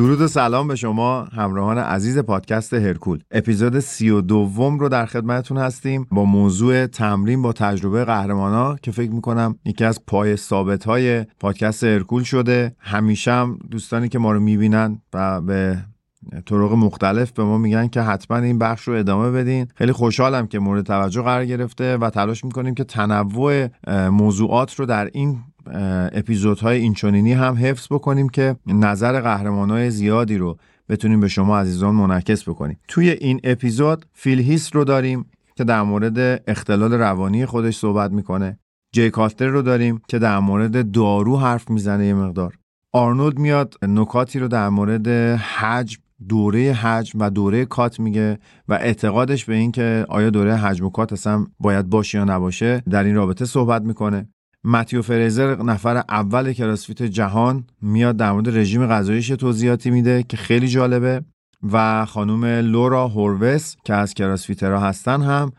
درود و سلام به شما همراهان عزیز پادکست هرکول. اپیزود سی و دوم رو در خدمتتون هستیم با موضوع تمرین با تجربه قهرمانا که فکر می‌کنم یکی از پای ثابت های پادکست هرکول شده. همیشه هم دوستانی که ما رو می‌بینن و به طرق مختلف به ما میگن که حتما این بخش رو ادامه بدین. خیلی خوشحالم که مورد توجه قرار گرفته و تلاش می‌کنیم که تنوع موضوعات رو در این اپیزودهای اینچنینی هم حفظ بکنیم که نظر قهرمانای زیادی رو بتونیم به شما عزیزان منعکس بکنیم. توی این اپیزود فیل رو داریم که در مورد اختلال روانی خودش صحبت می‌کنه. جی کاستر رو داریم که در مورد دارو حرف می‌زنه یه مقدار. آرنولد میاد نکاتی رو در مورد حجم دوره حجم و دوره کات میگه و اعتقادش به این که آیا دوره حجم و کات اصلا باید باشه یا نباشه در این رابطه صحبت می‌کنه. متیو فریزر نفر اول کراسفیت جهان میاد در مورد رژیم غذاییش توضیحاتی میده که خیلی جالبه و خانم لورا هوروس که از کراسفیترها هستن هم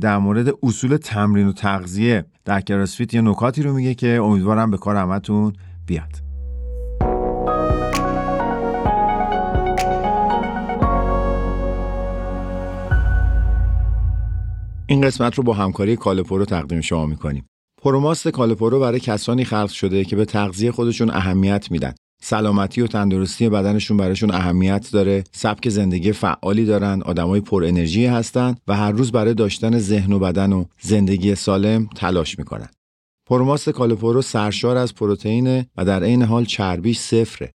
در مورد اصول تمرین و تغذیه در کراسفیت یه نکاتی رو میگه که امیدوارم به کار همتون بیاد این قسمت رو با همکاری کالپورو تقدیم شما می‌کنیم. پروماست کالپورو برای کسانی خلق شده که به تغذیه خودشون اهمیت میدن. سلامتی و تندرستی بدنشون براشون اهمیت داره، سبک زندگی فعالی دارن، آدمای پر انرژی هستن و هر روز برای داشتن ذهن و بدن و زندگی سالم تلاش می‌کنن. پروماست کالپورو سرشار از پروتئین و در عین حال چربیش صفره.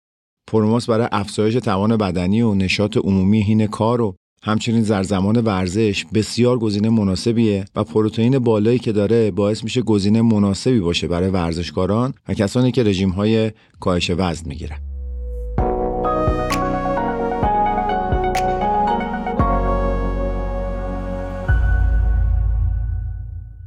پروماس برای افزایش توان بدنی و نشاط عمومی هین کار و همچنین در زمان ورزش بسیار گزینه مناسبیه و پروتئین بالایی که داره باعث میشه گزینه مناسبی باشه برای ورزشکاران و کسانی که رژیم های کاهش وزن می‌گیرن.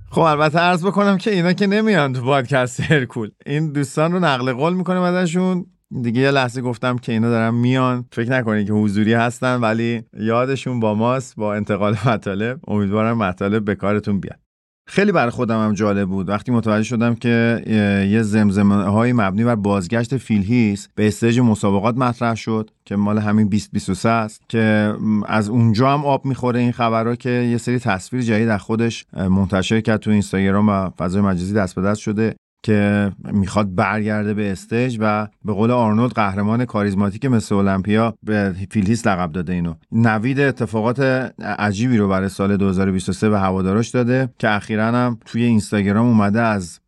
خب البته عرض بکنم که اینا که نمیان تو پادکست هرکول این دوستان رو نقل قول می‌کنیم ازشون دیگه یه لحظه گفتم که اینا دارن میان. فکر نکنید که حضوری هستن ولی یادشون با ماست با انتقال مطالب. امیدوارم مطالب به کارتون بیاد خیلی برای خودم هم جالب بود. وقتی متوجه شدم که یه زمزمه های مبنی بر بازگشت فیل هیث به stage مسابقات مطرح شد که مال همین 2023 است که از اونجا هم آب می‌خوره این خبرها که یه سری تصویر جدید از خودش منتشر کرد تو اینستاگرام و فضای مجازی دست به دست شده. که می‌خواد برگرده به stage و به قول آرنولد قهرمان کاریزماتیک Mr. Olympia به فیل هیث لقب داده اینو. نوید اتفاقات عجیبی رو برای سال 2023 به هواداراش داده که اخیرا هم توی اینستاگرام اومده از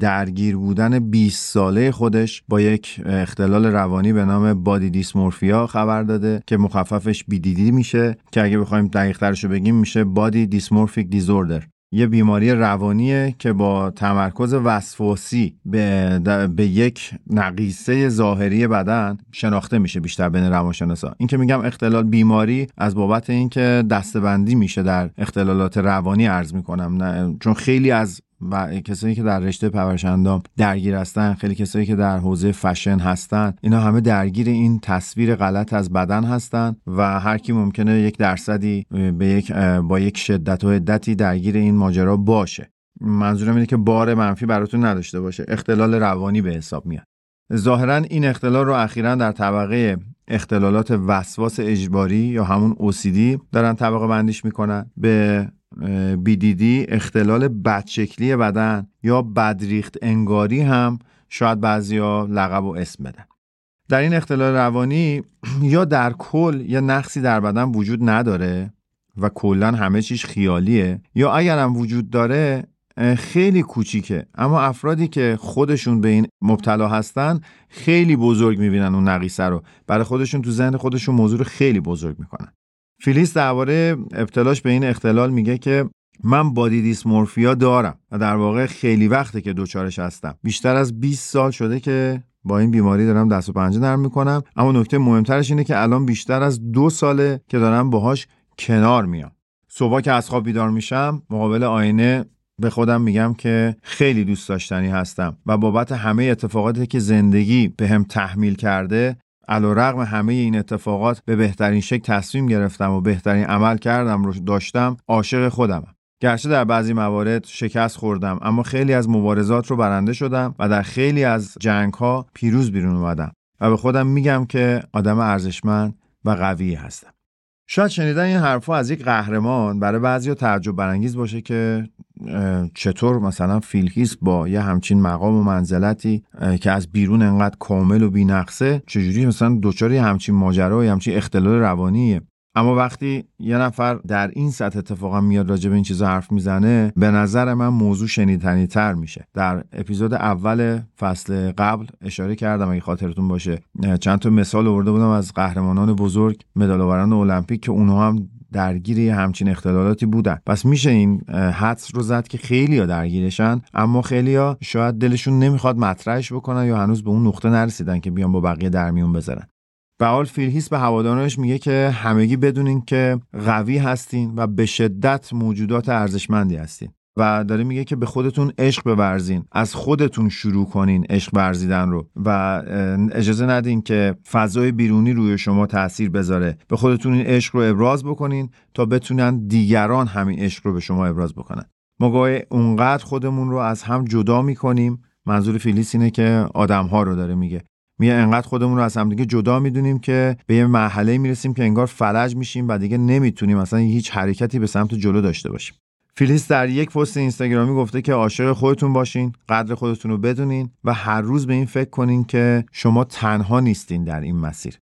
درگیر بودن 20 ساله خودش با یک اختلال روانی به نام body dysmorphia خبر داده که مخففش BDD میشه که اگه بخوایم دقیق رو بگیم میشه body dysmorphic disorder یه بیماری روانیه که با تمرکز وسواسی به, به یک نقیصه ظاهری بدن شناخته میشه بیشتر بین روانشناسا. این که میگم اختلال بیماری از بابت اینکه دستبندی میشه در اختلالات روانی عرض می‌کنم نه چون خیلی از و کسایی که در رشته پرورشندام درگیر هستن خیلی کسایی که در حوزه فشن هستن اینا همه درگیر این تصویر غلط از بدن هستن و هر کی ممکنه یک درصدی به یک با یک شدت و عدتی درگیر این ماجرا باشه. منظورم اینه که بار منفی براتون نداشته باشه. اختلال روانی به حساب میاد. ظاهرا این اختلال رو اخیرا در طبقه اختلالات وسواس اجباری یا همون OCD دارن طبقه بندیش می‌کنن. به بیدیدی اختلال بدشکلی بدن یا بدریخت انگاری هم شاید بعضیا لقب و اسم بدن. در این اختلال روانی یا در کل یا نقصی در بدن وجود نداره و کلا همه چیش خیالیه یا اگرم وجود داره خیلی کوچیکه. اما افرادی که خودشون به این مبتلا هستن خیلی بزرگ می‌بینن اون نقیصه رو. برای خودشون تو ذهن خودشون موضوع رو خیلی بزرگ می‌کنن. فیلیس درباره ابتلاش به این اختلال میگه که من بادی دیسمورفیا دارم و در واقع خیلی وقته که دوچارش هستم. بیشتر از 20 سال شده که با این بیماری دارم دست و پنجه نرم می‌کنم. اما نکته مهمترش اینه که الان بیشتر از دو ساله که دارم باهاش کنار میام. صبح که از خواب بیدار میشم مقابل آینه به خودم میگم که خیلی دوست داشتنی هستم و بابت همه اتفاقاتی که زندگی به هم تحمیل کرده علا رقم همه این اتفاقات به بهترین شکل تصمیم گرفتم و بهترین عمل کردم رو داشتم عاشق خودمم. گرچه در بعضی موارد شکست خوردم اما خیلی از مبارزات رو برنده شدم و در خیلی از جنگ ها پیروز بیرون اومدم و به خودم میگم که آدم ارزشمند و قوی هستم. شاید شنیدن این حرفها از یک قهرمان برای بعضی تعجب برانگیز باشه که چطور مثلا فیلهیس با یه همچین مقام و منزلتی که از بیرون انقدر کامل و بینقصه چجوری مثلا دچار همچین ماجرا و همچین اختلال روانیه؟ اما وقتی یه نفر در این سطح اتفاقا میاد راجع به این چیزا حرف می‌زنه به نظر من موضوع شنیدنی تر میشه. در اپیزود اول فصل قبل اشاره کردم اگه خاطرتون باشه چند تا مثال آورده بودم از قهرمانان بزرگ مدال المپیک که اونها هم درگیری همچین اختلالاتی بودن. پس میشه این حدس رو زد که خیلی ها درگیرشن اما خیلی شاید دلشون نمی‌خواد مطرحش بکنن یا هنوز به اون نقطه نرسیدن که بیان با بقیه در میون بذارن. و حال فیلهیس به هوادارانش میگه که همگی بدونین که قوی هستین و به شدت موجودات ارزشمندی هستین. و داره میگه که به خودتون عشق بورزین. از خودتون شروع کنین عشق ورزیدن رو. و اجازه ندین که فضای بیرونی روی شما تاثیر بذاره. به خودتون این عشق رو ابراز بکنین تا بتونن دیگران همین عشق رو به شما ابراز بکنن. ما گاهی اونقدر خودمون رو از هم جدا می‌کنیم. منظور فیلیس اینه که آدم ها رو داره میگه. میگه انقدر خودمون رو از همدیگه جدا می‌دونیم که به یه مرحله می‌رسیم که انگار فلج میشیم و دیگه نمی‌تونیم اصلا هیچ حرکتی به سمت جلو داشته باشیم. فیلیس در یک پست اینستاگرامی گفته که عاشق خودتون باشین قدر خودتون رو بدونین و هر روز به این فکر کنین که شما تنها نیستین در این مسیر.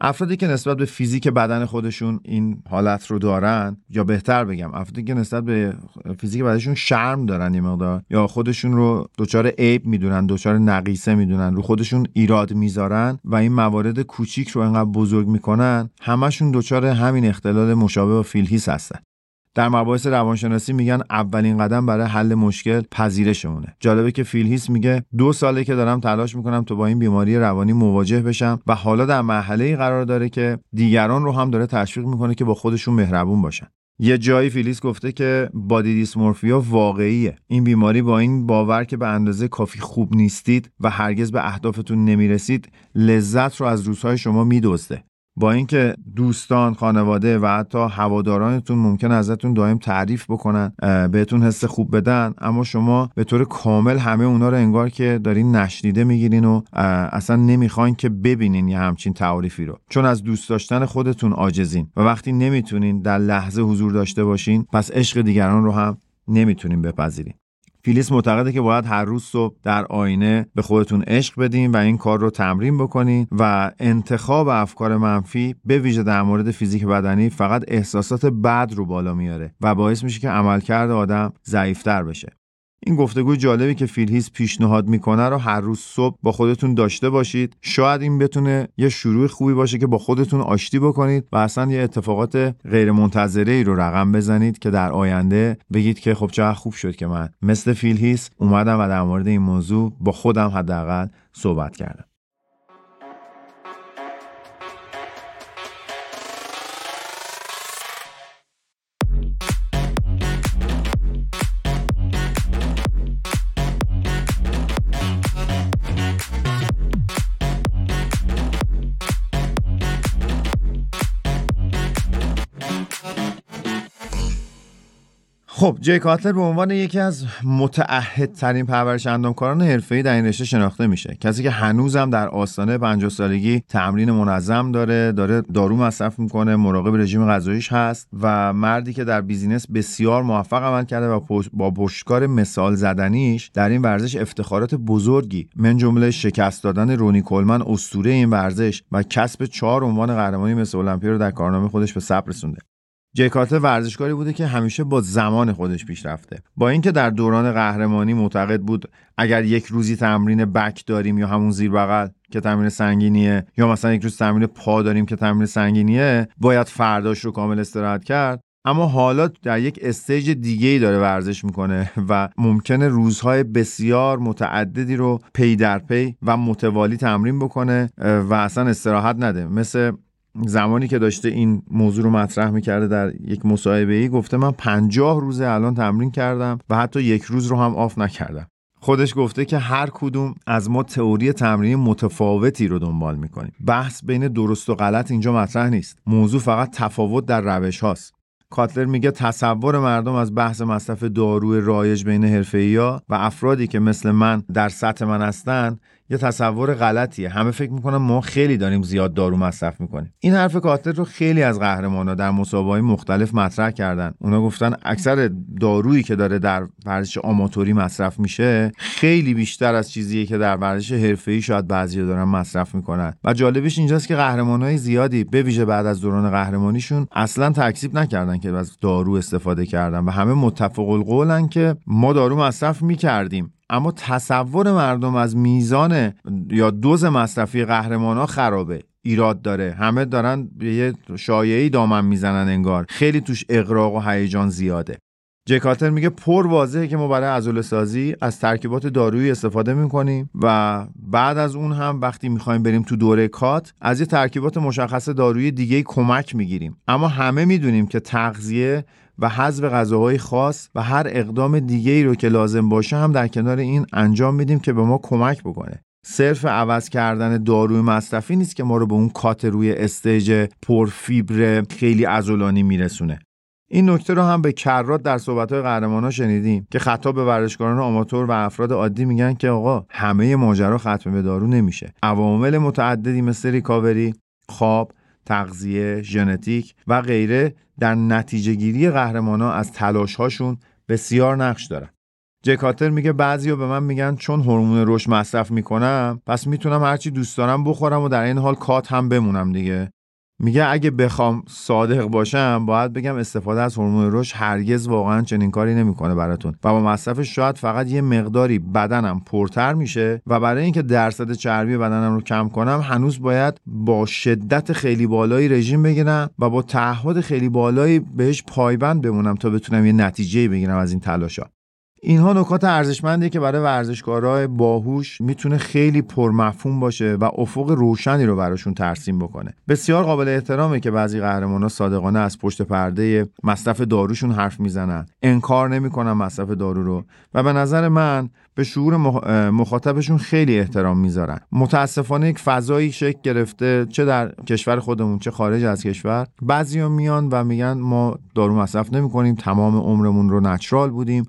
افرادی که نسبت به فیزیک بدن خودشون این حالت رو دارن یا بهتر بگم افرادی که نسبت به فیزیک بدنشون شرم دارن یه مقدار یا خودشون رو دچار عیب می‌دونن دچار نقیصه می‌دونن رو خودشون ایراد می‌ذارن و این موارد کوچیک رو انقدر بزرگ می‌کنن همشون دچار همین اختلال مشابه با فیل هیث هستن. در مباحث روانشناسی میگن اولین قدم برای حل مشکل پذیرشونه جالبه که فیل هیث میگه دو ساله که دارم تلاش می‌کنم تا با این بیماری روانی مواجه بشم و حالا در مرحله ای قرار داره که دیگران رو هم داره تشویق می‌کنه که با خودشون مهربون باشن. یه جایی فیلیس گفته که بادی دیسمورفیا واقعیه. این بیماری با این باور که به اندازه کافی خوب نیستید و هرگز به اهدافتون نمی‌رسید لذت رو از روزهای شما میدزده. با اینکه دوستان خانواده و حتی هوادارانتون ممکن ازتون دائم تعریف بکنن بهتون حس خوب بدن اما شما به طور کامل همه اونا رو انگار که دارین نشنیده می‌گیرین و اصلا نمی‌خواین که ببینین یه همچین تعریفی رو. چون از دوست داشتن خودتون عاجزین و وقتی نمی‌تونین در لحظه حضور داشته باشین پس عشق دیگران رو هم نمی‌تونین بپذیرین. فیل هیث معتقده که باید هر روز صبح در آینه به خودتون عشق بدین و این کار رو تمرین بکنین و انتخاب افکار منفی به ویژه در مورد فیزیک بدنی فقط احساسات بد رو بالا میاره و باعث میشه که عملکرد آدم ضعیفتر بشه. این گفتگوی جالبی که فیل هیث پیشنهاد می‌کنه رو هر روز صبح با خودتون داشته باشید. شاید این بتونه یه شروع خوبی باشه که با خودتون آشتی بکنید و اصلا یه اتفاقات غیر منتظره ای رو رقم بزنید که در آینده بگید که خب چقدر خوب شد که من مثل فیل هیث اومدم و در مورد این موضوع با خودم حداقل صحبت کردم. خب جی کاتلر به عنوان یکی از متعهدترین پرورش اندامکاران حرفه‌ای در این رشته شناخته میشه. کسی که هنوزم در آستانه 50 سالگی تمرین منظم داره داره دارو مصرف می‌کنه مراقب رژیم غذاییش هست و مردی که در بیزینس بسیار موفق عمل کرده و با پشتکار مثال زدنیش در این ورزش افتخارات بزرگی من جمله شکست دادن رونی کلمن اسطوره این ورزش و کسب چهار عنوان قهرمانی مستر المپیا رو در کارنامه خودش به ثبت رسونده. جی کاتلر ورزشکاری بوده که همیشه با زمان خودش پیش رفته. با اینکه در دوران قهرمانی معتقد بود اگر یک روزی تمرین back داریم یا همون زیر بغل که تمرین سنگینیه یا مثلا یک روز تمرین پا داریم که تمرین سنگینیه باید فرداش رو کامل استراحت کرد. اما حالا در یک stage دیگه ای داره ورزش می‌کنه و ممکنه روزهای بسیار متعددی رو پی در پی و متوالی تمرین بکنه و اصلا استراحت نده. مثل زمانی که داشته این موضوع رو مطرح می‌کرده در یک مصاحبه ای گفته من پنجاه روز الان تمرین کردم و حتی یک روز رو هم آف نکردم. خودش گفته که هر کدوم از ما تئوری تمرینی متفاوتی رو دنبال می‌کنیم. بحث بین درست و غلط اینجا مطرح نیست. موضوع فقط تفاوت در روش هاست. کاتلر میگه تصور مردم از بحث مصرف داروی رایج بین حرفه‌ای‌ها و افرادی که مثل من در سطح من هستن یه تصور غلطیه. همه فکر می‌کنن ما خیلی داریم زیاد دارو مصرف می‌کنیم. این حرف کاتر رو خیلی از قهرمانا در مسابقات مختلف مطرح کردن. اونا گفتن اکثر دارویی که داره در ورزش آماتوری مصرف میشه خیلی بیشتر از چیزیه که در ورزش حرفه‌ای شاید بعضی دارن مصرف می‌کنن. و جالبش اینجاست که قهرمانای زیادی به ویژه بعد از دوران قهرمانیشون اصلا تکذیب نکردن که از دارو استفاده کردن و همه متفق القولن که ما دارو مصرف می‌کردیم. اما تصور مردم از میزان یا دوز مصرفی قهرمان ها خرابه. ایراد داره. همه دارن به یه شایعی دامن می‌زنن انگار. خیلی توش اقراق و هیجان زیاده. جکاتر میگه پر واضحه که ما برای عضله سازی از ترکیبات دارویی استفاده می‌کنیم و بعد از اون هم وقتی می‌خوایم بریم تو دوره کات از یه ترکیبات مشخص دارویی دیگه کمک می‌گیریم. اما همه می‌دونیم که تغذیه و حذف غذاهای خاص و هر اقدام دیگه ای رو که لازم باشه هم در کنار این انجام میدیم که به ما کمک بکنه. صرف عوض کردن داروی مصرفی نیست که ما رو به اون کات روی استیج پرفیبر خیلی عضلانی میرسونه. این نکته رو هم به کرات در صحبت‌های قهرمان‌ها شنیدیم که خطاب به ورزشکاران آماتور و افراد عادی میگن که آقا همه ماجرا ختم به دارو نمیشه. عوامل متعددی مثل ریکاوری خواب تغذیه ژنتیک و غیره در نتیجه گیری قهرمانان از تلاش هاشون بسیار نقش دارن. جکاتر میگه بعضیا به من میگن چون هورمون رشد مصرف می‌کنم پس می‌تونم هرچی دوست دارم بخورم و در این حال کات هم بمونم دیگه. میگه اگه بخوام صادق باشم باید بگم استفاده از هورمون رشد هرگز واقعا چنین کاری نمی‌کنه براتون. و با مصرفش شاید فقط یه مقداری بدنم پرتر میشه و برای اینکه درصد چربی بدنم رو کم کنم هنوز باید با شدت خیلی بالایی رژیم بگیرم و با تعهد خیلی بالایی بهش پایبند بمونم تا بتونم یه نتیجه بگیرم از این تلاشا. اینها نکات ارزشمندی که برای ورزشکارای باهوش می‌تونه خیلی پرمفهوم باشه و افق روشنی رو براشون ترسیم بکنه. بسیار قابل احترامه که بعضی قهرمانا صادقانه از پشت پرده مصرف داروشون حرف می‌زنن. انکار نمی‌کنن مصرف دارو رو. و به نظر من به شعور مخاطبشون خیلی احترام می‌ذارن. متاسفانه یک فضایی شکل گرفته چه در کشور خودمون چه خارج از کشور. بعضیا میان و میگن ما دارو مصرف نمی‌کنیم تمام عمرمون رو natural بودیم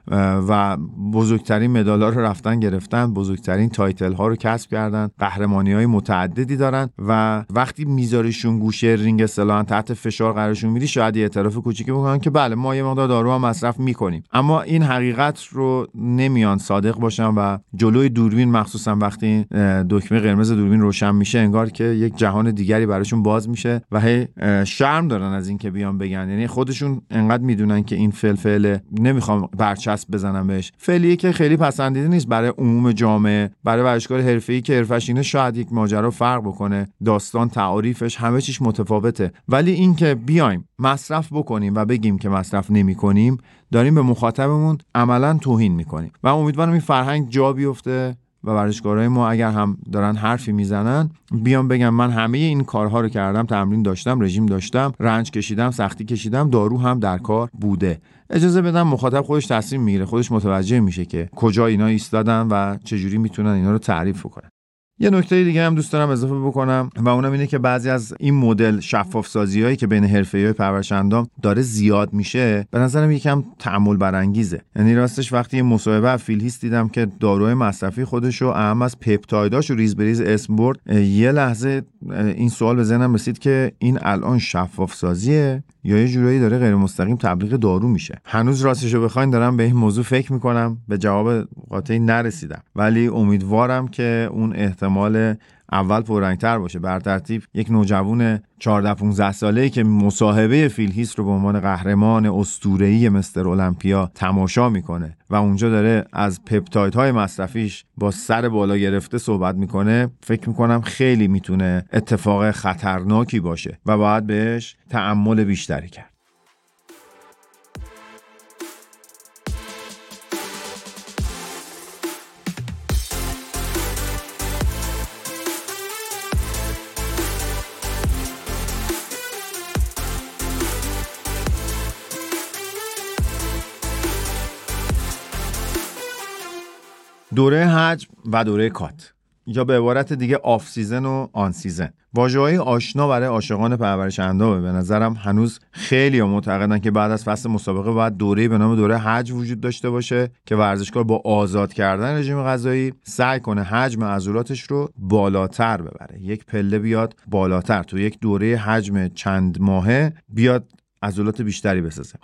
و بزرگترین مدال رو رفتن گرفتن بزرگترین title ها رو کسب کردن قهرمانی های متعددی دارن و وقتی میذاریشون گوشه رینگ اصطلاحا تحت فشار قرارشون میدی شاید یه اعتراف کوچیکی بکنن که بله ما یه مقدار دارو هم مصرف می‌کنیم. اما این حقیقت رو نمیان صادق باشن و جلوی دوربین مخصوصا وقتی دکمه قرمز دوربین روشن میشه انگار که یک جهان دیگری براشون باز میشه و هی شرم دارن از اینکه بیان بگن. یعنی خودشون انقدر می‌دونن که این فلفل نمی‌خوام برچسب بزنم بهش. فعلیه که خیلی پسندیده نیست برای عموم جامعه برای ورزشکار حرفه‌ای که حرفش اینه شاید یک ماجرا فرق بکنه. داستان تعاریفش همه چیش متفاوته. ولی اینکه بیایم مصرف بکنیم و بگیم که مصرف نمی کنیم داریم به مخاطبمون عملا توهین می‌کنیم. و امیدوارم این فرهنگ جا بیفته و ورزشکارهای ما اگر هم دارن حرفی می‌زنن بیام بگم من همه این کارها رو کردم تمرین داشتم رژیم داشتم رنج کشیدم سختی کشیدم دارو هم در کار بوده. اجازه بدم مخاطب خودش تصمیم می‌گیره خودش متوجه میشه که کجا اینا ایستادن و چجوری می‌تونن اینا رو تعریف کنن یه نکته دیگه هم دوست دارم اضافه بکنم و اونم اینه که بعضی از این مدل شفاف سازی هایی که بین حرفه‌ای پرورش اندام داره زیاد میشه به نظرم یکم تعامل برانگیزه. یعنی راستش وقتی یه مصاحبه از فیلهیست دیدم که داروی مصرفی خودش رو اهم از پپتایداش و ریز بریز اسم برد یه لحظه این سوال به ذهنم رسید که این الان شفاف سازیه یا یه جورایی داره غیر مستقیم تبلیغ دارو میشه؟ هنوز راستش رو بخواین دارم به این موضوع فکر می‌کنم به جواب قاطعی نرسیدم. ولی امیدوارم که اون احتمال اول پررنگتر باشه. بر ترتیب یک نوجوان 14 15 ساله که مصاحبه فیلهیس رو به عنوان قهرمان اسطوره‌ای مستر المپیا تماشا می‌کنه و اونجا داره از های مصرفیش با سر بالا گرفته صحبت می‌کنه فکر می‌کنم خیلی می‌تونه اتفاق خطرناکی باشه و باید بهش تعمل بیشتری کرد. دوره حجم و دوره cut. یا به عبارت دیگه off season و on season واژه‌های آشنا برای عاشقان پرورش اندامه به نظرم هنوز خیلی معتقدن که بعد از فصل مسابقه باید دوره‌ای به نام دوره حجم وجود داشته باشه که ورزشکار با آزاد کردن رژیم غذایی سعی کنه حجم عضلاتش رو بالاتر ببره. یک پله بیاد بالاتر. تو یک دوره حجم چند ماهه بیاد عضلات بیشتری بسازه.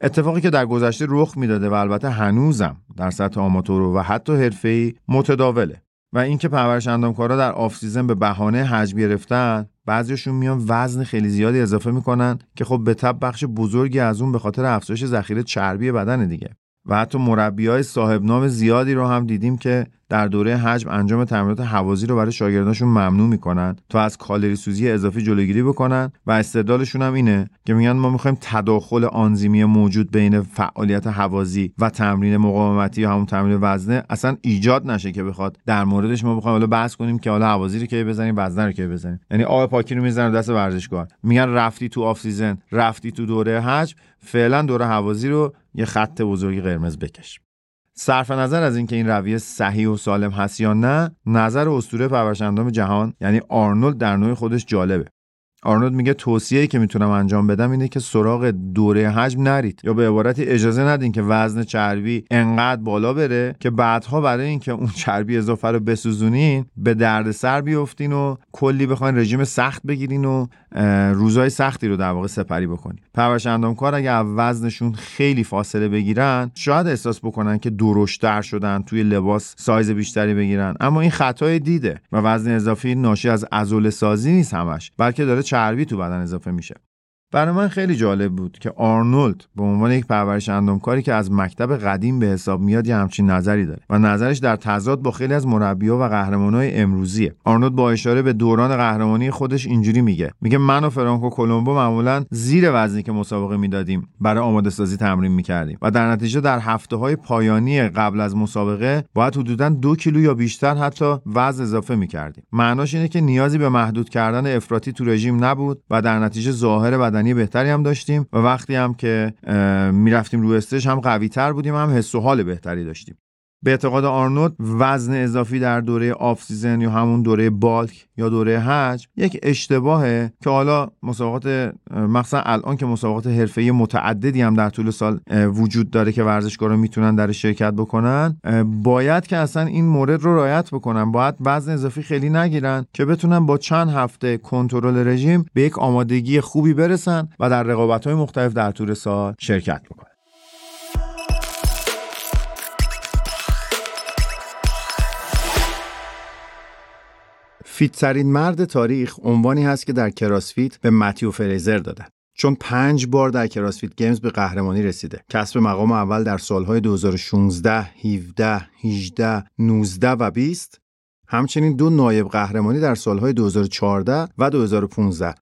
اتفاقی که در گذشته رخ می‌داده و البته هنوزم در سطح آماتور و حتی حرفه‌ای متداوله و اینکه پرورش اندامکارا در off season به بهانه حجم گرفتن بعضیشون میان وزن خیلی زیادی اضافه می‌کنن که خب به تبع بخش بزرگی از اون به خاطر افزایش ذخیره چربی بدن دیگه. و حتی مربی های صاحب نام زیادی رو هم دیدیم که در دوره حجم انجام تمرینات هوازی رو برای شاگرداشون ممنوع می‌کنن تا از کالری سوزی اضافی جلوگیری بکنن و استدلالشون هم اینه که میگن ما می‌خوایم تداخل آنزیمی موجود بین فعالیت هوازی و تمرین مقاومتی یا همون تمرین وزنه اصلا ایجاد نشه که بخواد. در موردش ما بخوایم حالا بحث کنیم که حالا هوازی رو کی بزنیم وزنه رو کی بزنیم. یعنی آب پاکی رو می‌زنن دست ورزشکار میگن رفتی تو off season رفتی تو دوره حجم فعلا دوره هوازی رو یه خط بزرگی قرمز بکش. صرف نظر از اینکه این رویه صحیح و سالم هست یا نه نظر اسطوره پرورش اندام جهان یعنی آرنولد در نوع خودش جالبه. آرنولد میگه توصیه‌ای که می‌تونم انجام بدم اینه که سراغ دوره حجم نرید. یا به عبارتی اجازه ندین که وزن چربی انقدر بالا بره که بعدها برای اینکه اون چربی اضافه رو بسوزونین به دردسر بیفتین و کلی بخواین رژیم سخت بگیرین و روزای سختی رو در واقع سپری بکنین. پرورش اندامکار اگه وزنشون خیلی فاصله بگیرن شاید احساس بکنن که درشتر شدن توی لباس سایز بیشتری بگیرن. اما این خطای دیده و وزن اضافی ناشی از عضله سازی نیست همش بلکه داره چربی تو بدن اضافه میشه. برای من خیلی جالب بود که آرنولد به عنوان یک پرورش اندامکاری که از مکتب قدیم به حساب میاد یه همچین نظری داره و نظرش در تضاد با خیلی از مربیها و قهرمانای امروزیه. آرنولد با اشاره به دوران قهرمانی خودش اینجوری میگه. میگه من و فرانکو کلمبو معمولا زیر وزنی که مسابقه می‌دادیم برای آماده سازی تمرین می‌کردیم و در نتیجه در هفته های پایانی قبل از مسابقه باید حدودا دو کیلو یا بیشتر حتی وزن اضافه می‌کردیم. معناش اینه که نیازی به محدود کردن افراطی تو رژیم نبود و در نتیجه ظاهر بدن بهتری هم داشتیم و وقتی هم که می‌رفتیم رو stage هم قوی تر بودیم هم حس و حال بهتری داشتیم. به اعتقاد آرنولد وزن اضافی در دوره off season یا همون دوره bulk یا دوره حجم یک اشتباهه که حالا مسابقات مخصوصا الان که مسابقات حرفه‌ای متعددی هم در طول سال وجود داره که ورزشکارا می‌تونن درش شرکت بکنن. باید که اصلا این مورد رو رعایت بکنن. باید وزن اضافی خیلی نگیرن که بتونن با چند هفته کنترل رژیم به یک آمادگی خوبی برسن و در رقابت‌های مختلف در طول سال شرکت بکنن. fit ترین مرد تاریخ عنوانی هست که در CrossFit به متیو فریزر دادن. چون پنج بار در CrossFit Games به قهرمانی رسیده. کسب مقام اول در سالهای 2016, 17, 18, 19 و 20 همچنین دو نایب قهرمانی در سالهای 2014 و 2015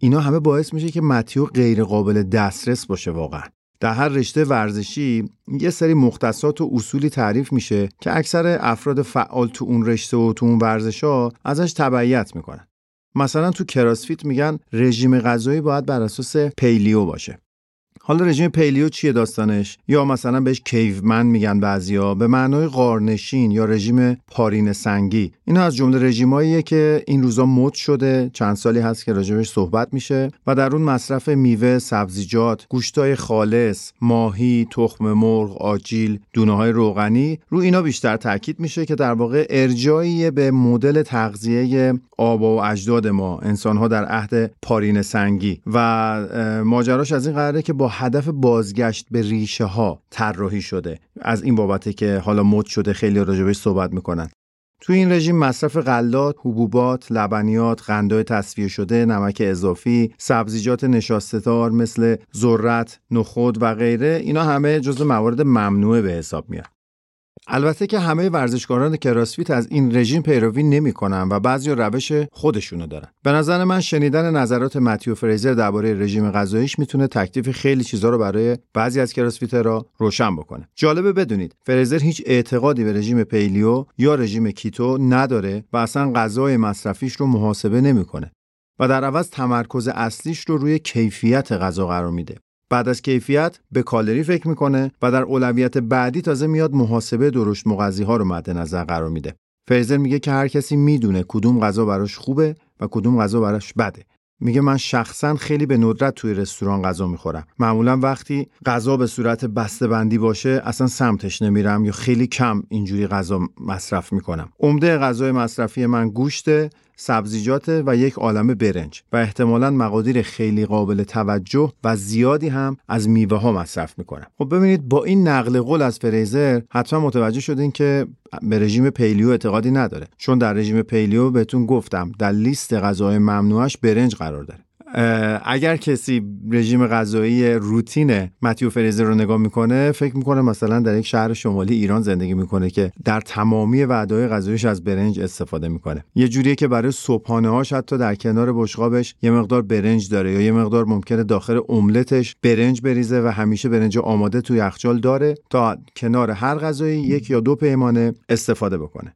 اینا همه باعث میشه که متیو غیر قابل دسترس باشه واقعا در هر رشته ورزشی یه سری مختصات و اصولی تعریف میشه که اکثر افراد فعال تو اون رشته و تو اون ورزش ها ازش تبعیت می‌کنن. مثلا تو CrossFit میگن رژیم غذایی باید بر اساس paleo باشه. حالا رژیم paleo چیه داستانش؟ یا مثلا بهش caveman میگن بعضیا به معنای غارنشین یا رژیم پارینه سنگی. اینا از جمله رژیماییه که این روزا مد شده چند سالی هست که راجبش صحبت میشه و در اون مصرف میوه سبزیجات گوشتای خالص ماهی تخم مرغ آجیل دونه های روغنی رو اینا بیشتر تاکید میشه که در واقع ارجایی به مدل تغذیه آبا و اجداد ما انسان ها در عهد پارین سنگی. و ماجراش از این قراره که با هدف بازگشت به ریشه ها طراحی شده از این بابته که حالا مد شده خیلی راجبش صحبت می‌کنن توی این رژیم مصرف غلات، حبوبات، لبنیات، قندهای تصفیه شده، نمک اضافی، سبزیجات نشاستهدار مثل ذرت، نخود و غیره اینا همه جزو موارد ممنوعه به حساب میاد. البته که همه ورزشکاران CrossFit از این رژیم پیروی نمی‌کنن و بعضی روش خودشونو دارن. به نظر من شنیدن نظرات متیو فریزر درباره رژیم غذاییش می‌تونه تکلیف خیلی چیزا رو برای بعضی از را روشن بکنه. جالبه بدونید فریزر هیچ اعتقادی به رژیم paleo یا رژیم keto نداره و اصلا غذای مصرفیش رو محاسبه نمی‌کنه. و در عوض تمرکز اصلیش رو روی کیفیت غذا قرار میده. بعد از کیفیت به کالری فکر می‌کنه و در اولویت بعدی تازه میاد محاسبه درشت مغذی ها رو مد نظر قرار میده. فریزر میگه که هر کسی می‌دونه کدوم غذا براش خوبه و کدوم غذا براش بده. میگه من شخصا خیلی به ندرت توی رستوران غذا می‌خورم. معمولا وقتی غذا به صورت بسته بندی باشه اصلا سمتش نمیرم یا خیلی کم اینجوری غذا مصرف می‌کنم. عمده غذای مصرفی من گوشته سبزیجات و یک عالم برنج و احتمالا مقادیر خیلی قابل توجه و زیادی هم از میوه ها مصرف می‌کنم. خب ببینید با این نقل قول از فریزر حتما متوجه شدین که به رژیم پیلیو اعتقادی نداره. چون در رژیم پیلیو بهتون گفتم در لیست غذای ممنوعش برنج قرار داره. اگر کسی رژیم غذایی روتین متیو فریزر رو نگاه می‌کنه فکر می‌کنه مثلا در یک شهر شمالی ایران زندگی می‌کنه که در تمامی وعده‌های غذاییش از برنج استفاده می‌کنه. یه جوریه که برای صبحانه هاش حتی در کنار بشقابش یه مقدار برنج داره یا یه مقدار ممکنه داخل املتش برنج بریزه و همیشه برنج آماده تو یخچال داره تا کنار هر غذایی یک یا دو پیمانه استفاده بکنه.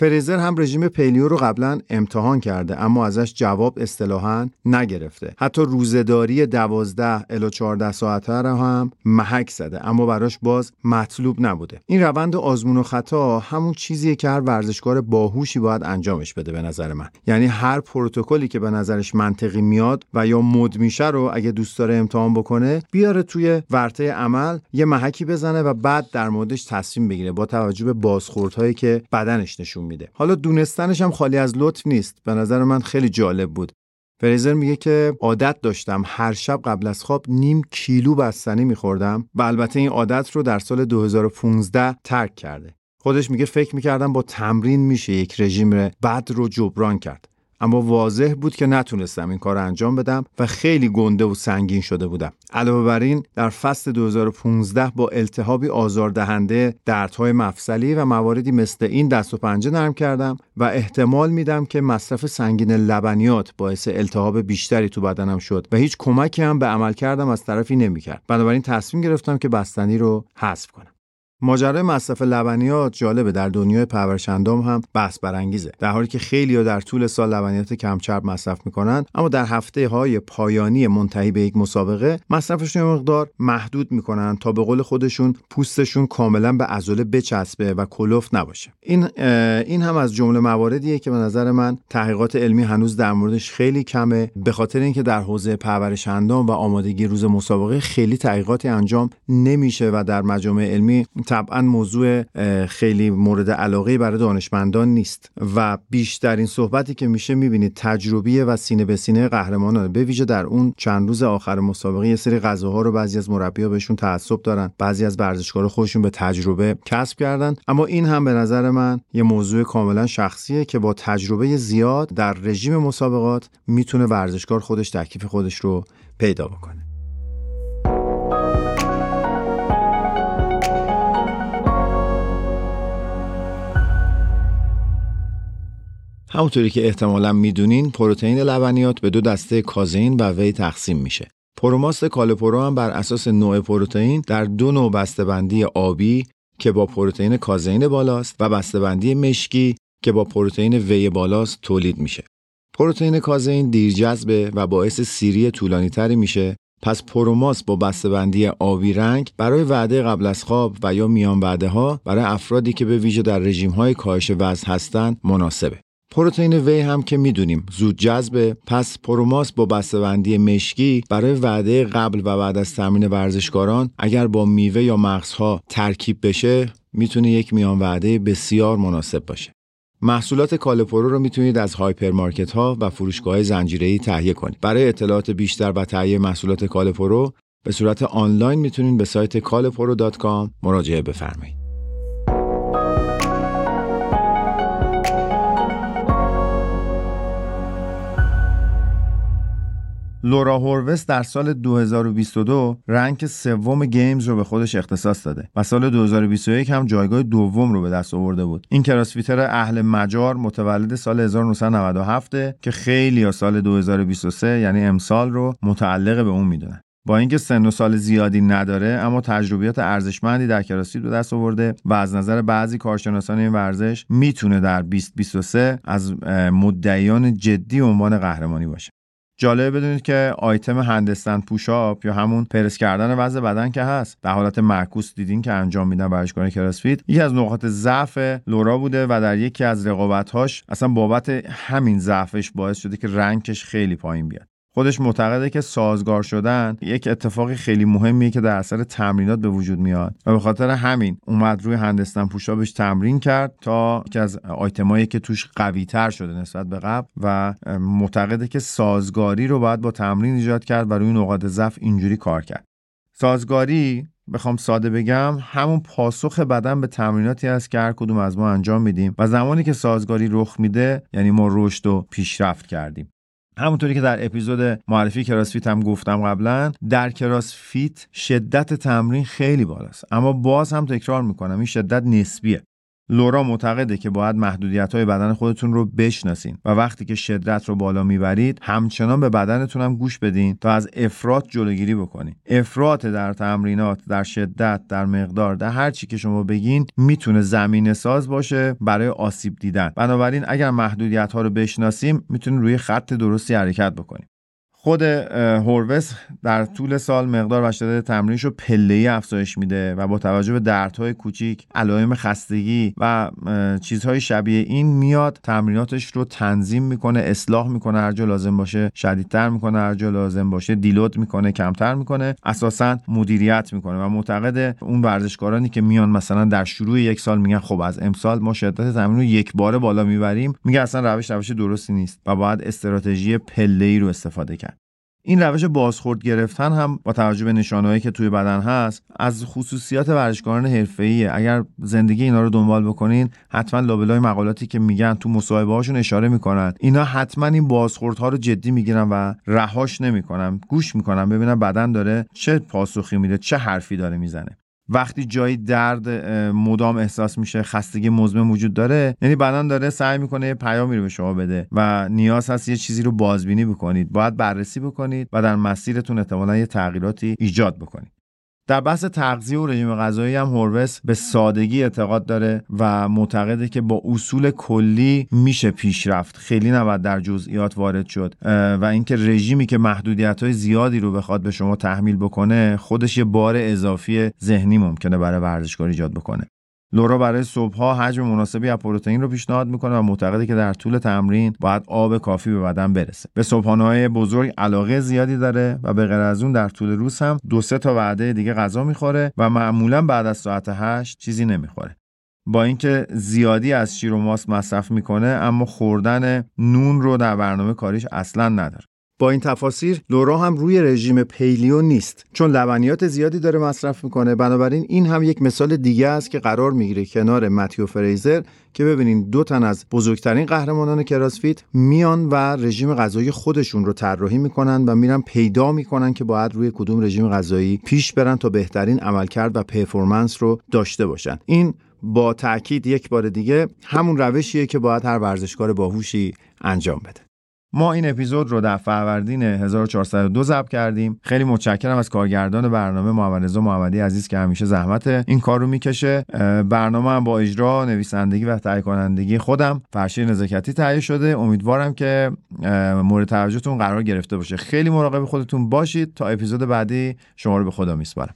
فریزر هم رژیم پیلیو رو قبلا امتحان کرده اما ازش جواب اصطلاحا نگرفته. حتی روزداری 12 الی 14 ساعته رو هم محک زده اما براش باز مطلوب نبوده. این روند آزمون و خطا همون چیزیه که هر ورزشکار باهوشی باید انجامش بده به نظر من. یعنی هر پروتکلی که به نظرش منطقی میاد و یا مد میشه رو اگه دوست داره امتحان بکنه بیاره توی ورطه عمل یه محکی بزنه و بعد در موردش تصمیم بگیره با توجه به بازخوردهایی که بدنش نشون میده. حالا دونستنش هم خالی از لطف نیست. به نظر من خیلی جالب بود. فریزر میگه که عادت داشتم هر شب قبل از خواب نیم کیلو بستنی میخوردم و البته این عادت رو در سال 2015 ترک کرده. خودش میگه فکر می‌کردم با تمرین میشه یک رژیم بد رو جبران کرد. اما واضح بود که نتونستم این کار انجام بدم و خیلی گنده و سنگین شده بودم. علاوه بر این در فصل 2015 با التهابی آزاردهنده دردهای مفصلی و مواردی مثل این دست و پنجه نرم کردم و احتمال میدم که مصرف سنگین لبنیات باعث التهاب بیشتری تو بدنم شد و هیچ کمکی هم به عمل کردم از طرفی نمی‌کرد. بنابراین تصمیم گرفتم که بستنی رو حذف کنم. ماجرای مصرف لبنیات جالبه. در دنیای پرورشندام هم بحث برانگیزه. در حالی که خیلی در طول سال لبنیات کمچرب مصرف می‌کنن اما در هفته های پایانی منتهی به یک مسابقه مصرفشون مقدار محدود می‌کنن تا به قول خودشون پوستشون کاملا به عضله بچسبه و کلوف نباشه. این این هم از جمله مواردیه که به نظر من تحقیقات علمی هنوز در موردش خیلی کمه. به خاطر اینکه در حوزه پرورش اندام و آمادگی روز مسابقه خیلی تحقیقاتی انجام نمیشه و در مجامع علمی طبعا موضوع خیلی مورد علاقه برای دانشمندان نیست. و بیشترین صحبتی که میشه می‌بینید تجربی و سینه به سینه قهرمانان به ویژه در اون چند روز آخر مسابقه یه سری غذاها رو بعضی از مربیها بهشون تعصب دارن. بعضی از ورزشکارا خودشون به تجربه کسب کردن. اما این هم به نظر من یه موضوع کاملا شخصیه که با تجربه زیاد در رژیم مسابقات می‌تونه ورزشکار خودش تکلیف خودش رو پیدا بکنه. همونطوری که احتمالا می‌دونین پروتئین لبنیات به دو دسته کازئین و whey تقسیم میشه. پروماست کالپرو هم بر اساس نوع پروتئین در دو نوع بسته‌بندی آبی که با پروتئین کازئین بالاست و بسته‌بندی مشکی که با پروتئین whey بالاست تولید میشه. پروتئین کازئین دیرجذبه و باعث سیری طولانیتری میشه پس پروماست با بسته‌بندی آبی رنگ برای وعده قبل از خواب و یا میان وعده ها برای افرادی که به ویژه در رژیم های کاهش وزن هستند مناسبه. پروتئین whey هم که می‌دونیم زود جذبه پس پروماست با بسته‌بندی مشکی برای وعده قبل و بعد از تمرین ورزشکاران اگر با میوه یا مغزها ترکیب بشه می‌تونه یک میان وعده بسیار مناسب باشه محصولات کالپرو رو می‌تونید از هایپرمارکت ها و فروشگاه زنجیره‌ای تهیه کنید. برای اطلاعات بیشتر و تهیه محصولات کالپرو به صورت آنلاین می‌تونید به سایت kalporo.com مراجعه بفرمایید. لورا هوروات در سال 2022 rank سوم Games رو به خودش اختصاص داده و سال 2021 هم جایگاه دوم رو به دست آورده بود. این CrossFitter اهل مجار متولد سال 1997 که خیلیا سال 2023 یعنی امسال رو متعلق به اون می‌دونن. با اینکه سن و سال زیادی نداره اما تجربیات ارزشمندی در CrossFit به دست آورده و از نظر بعضی کارشناسان این ورزش می‌تونه در 2023 از مدعیان جدی عنوان قهرمانی باشه. جالبه بدونید که آیتم هندستند پوشاپ یا همون پرس کردن وزن بدن که هست به حالت معکوس دیدین که انجام میدن ورزشکار کراسفیت یکی از نقاط ضعف لورا بوده و در یکی از رقابت‌هاش اصلا بابت همین ضعفش باعث شده که رنگش خیلی پایین بیاد. خودش معتقده که سازگار شدن یک اتفاقی خیلی مهمیه که در اثر تمرینات به وجود میاد. و به خاطر همین اومد روی هندستان پوشابش تمرین کرد تا که از آیتمایی که توش قوی تر شده نسبت به قبل و معتقده که سازگاری رو باید با تمرین ایجاد کرد و روی نقاط ضعف اینجوری کار کرد. سازگاری بخوام ساده بگم همون پاسخ بدن به تمریناتی است که هر کدوم از ما انجام میدیم و زمانی که سازگاری رخ میده یعنی ما رشد و پیشرفت کردیم. همونطوری که در اپیزود معرفی کراسفیت هم گفتم قبلا در کراسفیت شدت تمرین خیلی بالاست. اما باز هم تکرار می‌کنم این شدت نسبیه. لورا معتقده که باید محدودیت های بدن خودتون رو بشناسین و وقتی که شدت رو بالا می‌برید همچنان به بدنتون هم گوش بدین تا از افراط جلوگیری بکنین. افراط در تمرینات در شدت در مقدار در هر چی که شما بگین می‌تونه زمین ساز باشه برای آسیب دیدن. بنابراین اگر محدودیت ها رو بشناسیم می‌تونیم روی خط درستی حرکت بکنیم خود هوروس در طول سال مقدار و شدت تمرینش رو پله افزایش میده و با توجه به دردهای کوچیک علائم خستگی و چیزهای شبیه این میاد. تمریناتش رو تنظیم می‌کنه اصلاح می‌کنه هر جا لازم باشه شدیدتر می‌کنه هر جا لازم باشه دیلود می‌کنه کمتر می‌کنه. اساسا مدیریت می‌کنه و معتقد اون ورزشکارانی که میان مثلا در شروع یک سال میگن خب از امسال ما شدت تمرین رو یک باره بالا می‌بریم میگه اصلا روش روش درستی نیست و باید استراتژی پله ای رو استفاده کرد. این روش بازخورد گرفتن هم با توجه به نشانهایی که توی بدن هست از خصوصیات ورزشکاران حرفه‌ایه. اگر زندگی اینا رو دنبال بکنین حتما لابلای مقالاتی که میگن تو مصاحبه هاشون اشاره می‌کنن. اینا حتما این بازخوردها رو جدی می‌گیرن و رهاش نمی‌کنن. گوش می‌کنن ببینن بدن داره چه پاسخی میده چه حرفی داره می‌زنه. وقتی جایی درد مدام احساس میشه خستگی مزمن وجود داره یعنی بدن داره سعی می‌کنه یه پیامی رو به شما بده و نیاز هست یه چیزی رو بازبینی بکنید. باید بررسی بکنید و در مسیرتون احتمالا یه تغییراتی ایجاد بکنید. در بحث تغذیه و رژیم غذایی هم هوروس به سادگی اعتقاد داره و معتقده که با اصول کلی میشه پیشرفت. خیلی نباید در جزئیات وارد شد. و اینکه رژیمی که محدودیت های زیادی رو بخواد به شما تحمیل بکنه خودش یه بار اضافی ذهنی ممکنه برای ورزشکار ایجاد بکنه. لورا برای صبحها حجم مناسبی از پروتئین رو پیشنهاد می‌کنه و معتقده که در طول تمرین باید آب کافی به بدن برسه. به صبحانه های بزرگ علاقه زیادی داره و به غیر از اون در طول روز هم دو سه تا وعده دیگه غذا می‌خوره و معمولا بعد از ساعت 8 چیزی نمی‌خوره. با اینکه زیادی از شیر و ماست مصرف می‌کنه اما خوردن نون رو در برنامه کاریش اصلا نداره. با این تفاسیر لورا هم روی رژیم paleo نیست چون لبنیات زیادی داره مصرف می‌کنه. بنابراین این هم یک مثال دیگه است که قرار می‌گیره کنار متیو فریزر که ببینین دو تن از بزرگترین قهرمانان CrossFit میان و رژیم غذایی خودشون رو طراحی می‌کنن و میرن پیدا می‌کنن که باید روی کدوم رژیم غذایی پیش برن تا بهترین عملکرد و performance رو داشته باشن. این با تاکید یک بار دیگه همون روشیه که باید هر ورزشکار باهوشی انجام بده. ما این اپیزود رو در فروردین 1402 ضبط کردیم. خیلی متشکرم از کارگردان برنامه محمد رضا محمدی عزیز که همیشه زحمت این کار رو می‌کشه. برنامه هم با اجرا نویسندگی و تهیه کنندگی خودم. فرشید نزاکتی تهیه شده. امیدوارم که مورد توجهتون قرار گرفته باشه. خیلی مراقب خودتون باشید. تا اپیزود بعدی شما رو به خدا میسپارم.